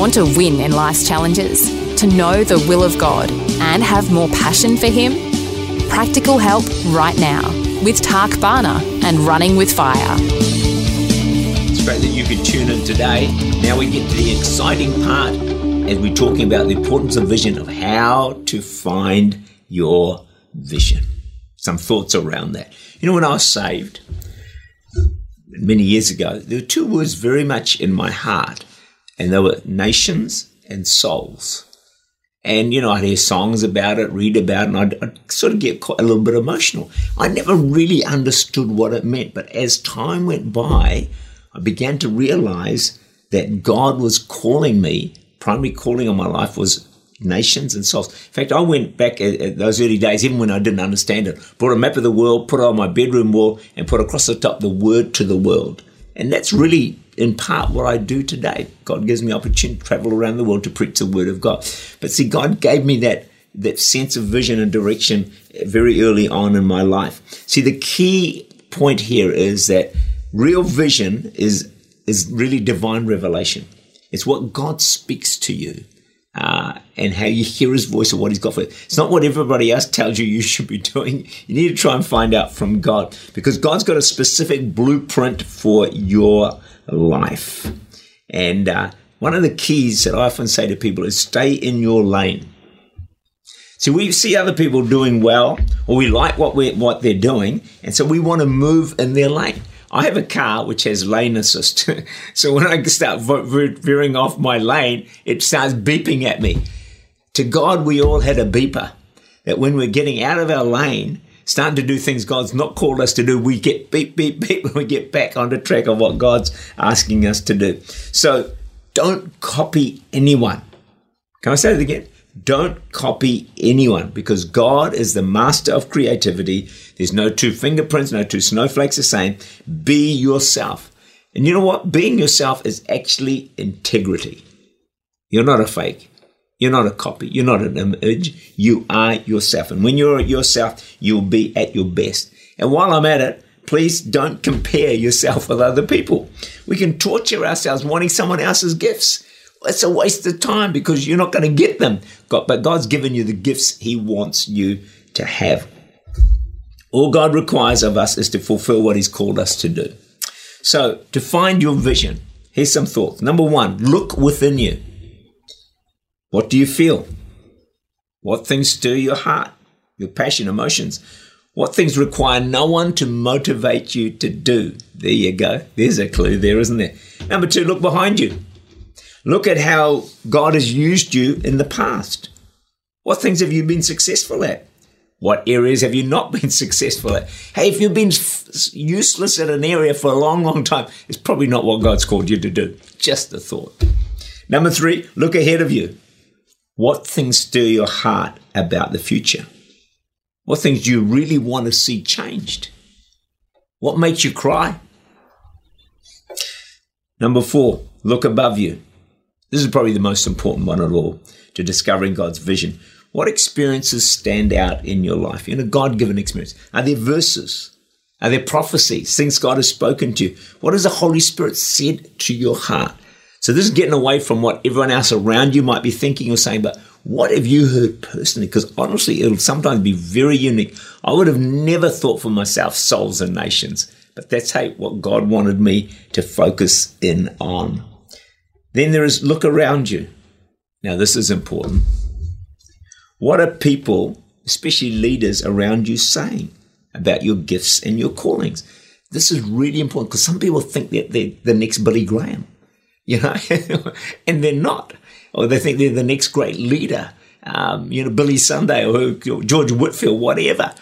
Want to win in life's challenges? To know the will of God and have more passion for Him? Practical help right now with Tak Bhana and Running with Fire. It's great that you could tune in today. Now we get to the exciting part as we're talking about the importance of vision, of how to find your vision. Some thoughts around that. You know, when I was saved many years ago, there were two words very much in my heart and they were nations and souls. And, you know, I'd hear songs about it, read about it, and I'd, I'd, sort of get a little bit emotional. I never really understood what it meant, but as time went by, I began to realize that God was calling me, primary calling on my life was nations and souls. In fact, I went back at, at, those early days, even when I didn't understand it, brought a map of the world, put it on my bedroom wall, and put across the top the word to the world. And that's really in part what I do today. God gives me opportunity to travel around the world to preach the word of God. But see, God gave me that that sense of vision and direction very early on in my life. See, the key point here is that real vision is is really divine revelation. It's what God speaks to you. Uh, and how you hear his voice and what he's got for you. It's not what everybody else tells you you should be doing. You need to try and find out from God because God's got a specific blueprint for your life. And uh, one of the keys that I often say to people is stay in your lane. See, we see other people doing well, or we like what we what they're doing, and so we want to move in their lane. I have a car which has lane assist, so when I start veering off my lane, it starts beeping at me. To God, we all had a beeper that when we're getting out of our lane, starting to do things God's not called us to do, we get beep, beep, beep when we get back on the track of what God's asking us to do. So don't copy anyone. Can I say it again? Don't copy anyone because God is the master of creativity. There's no two fingerprints, no two snowflakes the same. Be yourself. And you know what? Being yourself is actually integrity. You're not a fake. You're not a copy. You're not an image. You are yourself. And when you're yourself, you'll be at your best. And while I'm at it, please don't compare yourself with other people. We can torture ourselves wanting someone else's gifts. It's a waste of time because you're not going to get them. God, but God's given you the gifts He wants you to have. All God requires of us is to fulfill what He's called us to do. So, to find your vision, here's some thoughts. Number one, look within you. What do you feel? What things stir your heart, your passion, emotions? What things require no one to motivate you to do? There you go. There's a clue there, isn't there? Number two, look behind you. Look at how God has used you in the past. What things have you been successful at? What areas have you not been successful at? Hey, if you've been f- useless at an area for a long, long time, it's probably not what God's called you to do. Just a thought. Number three, look ahead of you. What things stir your heart about the future? What things do you really want to see changed? What makes you cry? Number four, look above you. This is probably the most important one of all to discovering God's vision. What experiences stand out in your life? In a God given experience. Are there verses? Are there prophecies? Things God has spoken to you? What has the Holy Spirit said to your heart? So this is getting away from what everyone else around you might be thinking or saying, but what have you heard personally? Because honestly, it'll sometimes be very unique. I would have never thought for myself souls and nations, but that's hey, what God wanted me to focus in on. Then there is look around you. Now, this is important. What are people, especially leaders around you, saying about your gifts and your callings? This is really important because some people think that they're the next Billy Graham you know, and they're not. Or they think they're the next great leader, um, you know, Billy Sunday or George Whitefield, whatever.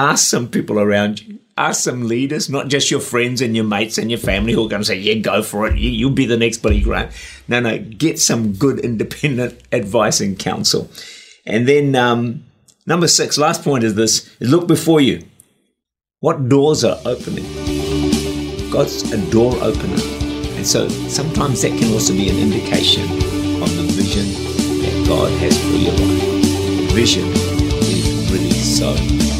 Ask some people around you. Ask some leaders, not just your friends and your mates and your family who are going to say, yeah, go for it. You, will be the next Billy Graham. No, no, get some good independent advice and counsel. And then um, number six, last point is this, is look before you. What doors are opening? God's a door opener. And so sometimes that can also be an indication of the vision that God has for your life. Vision is really so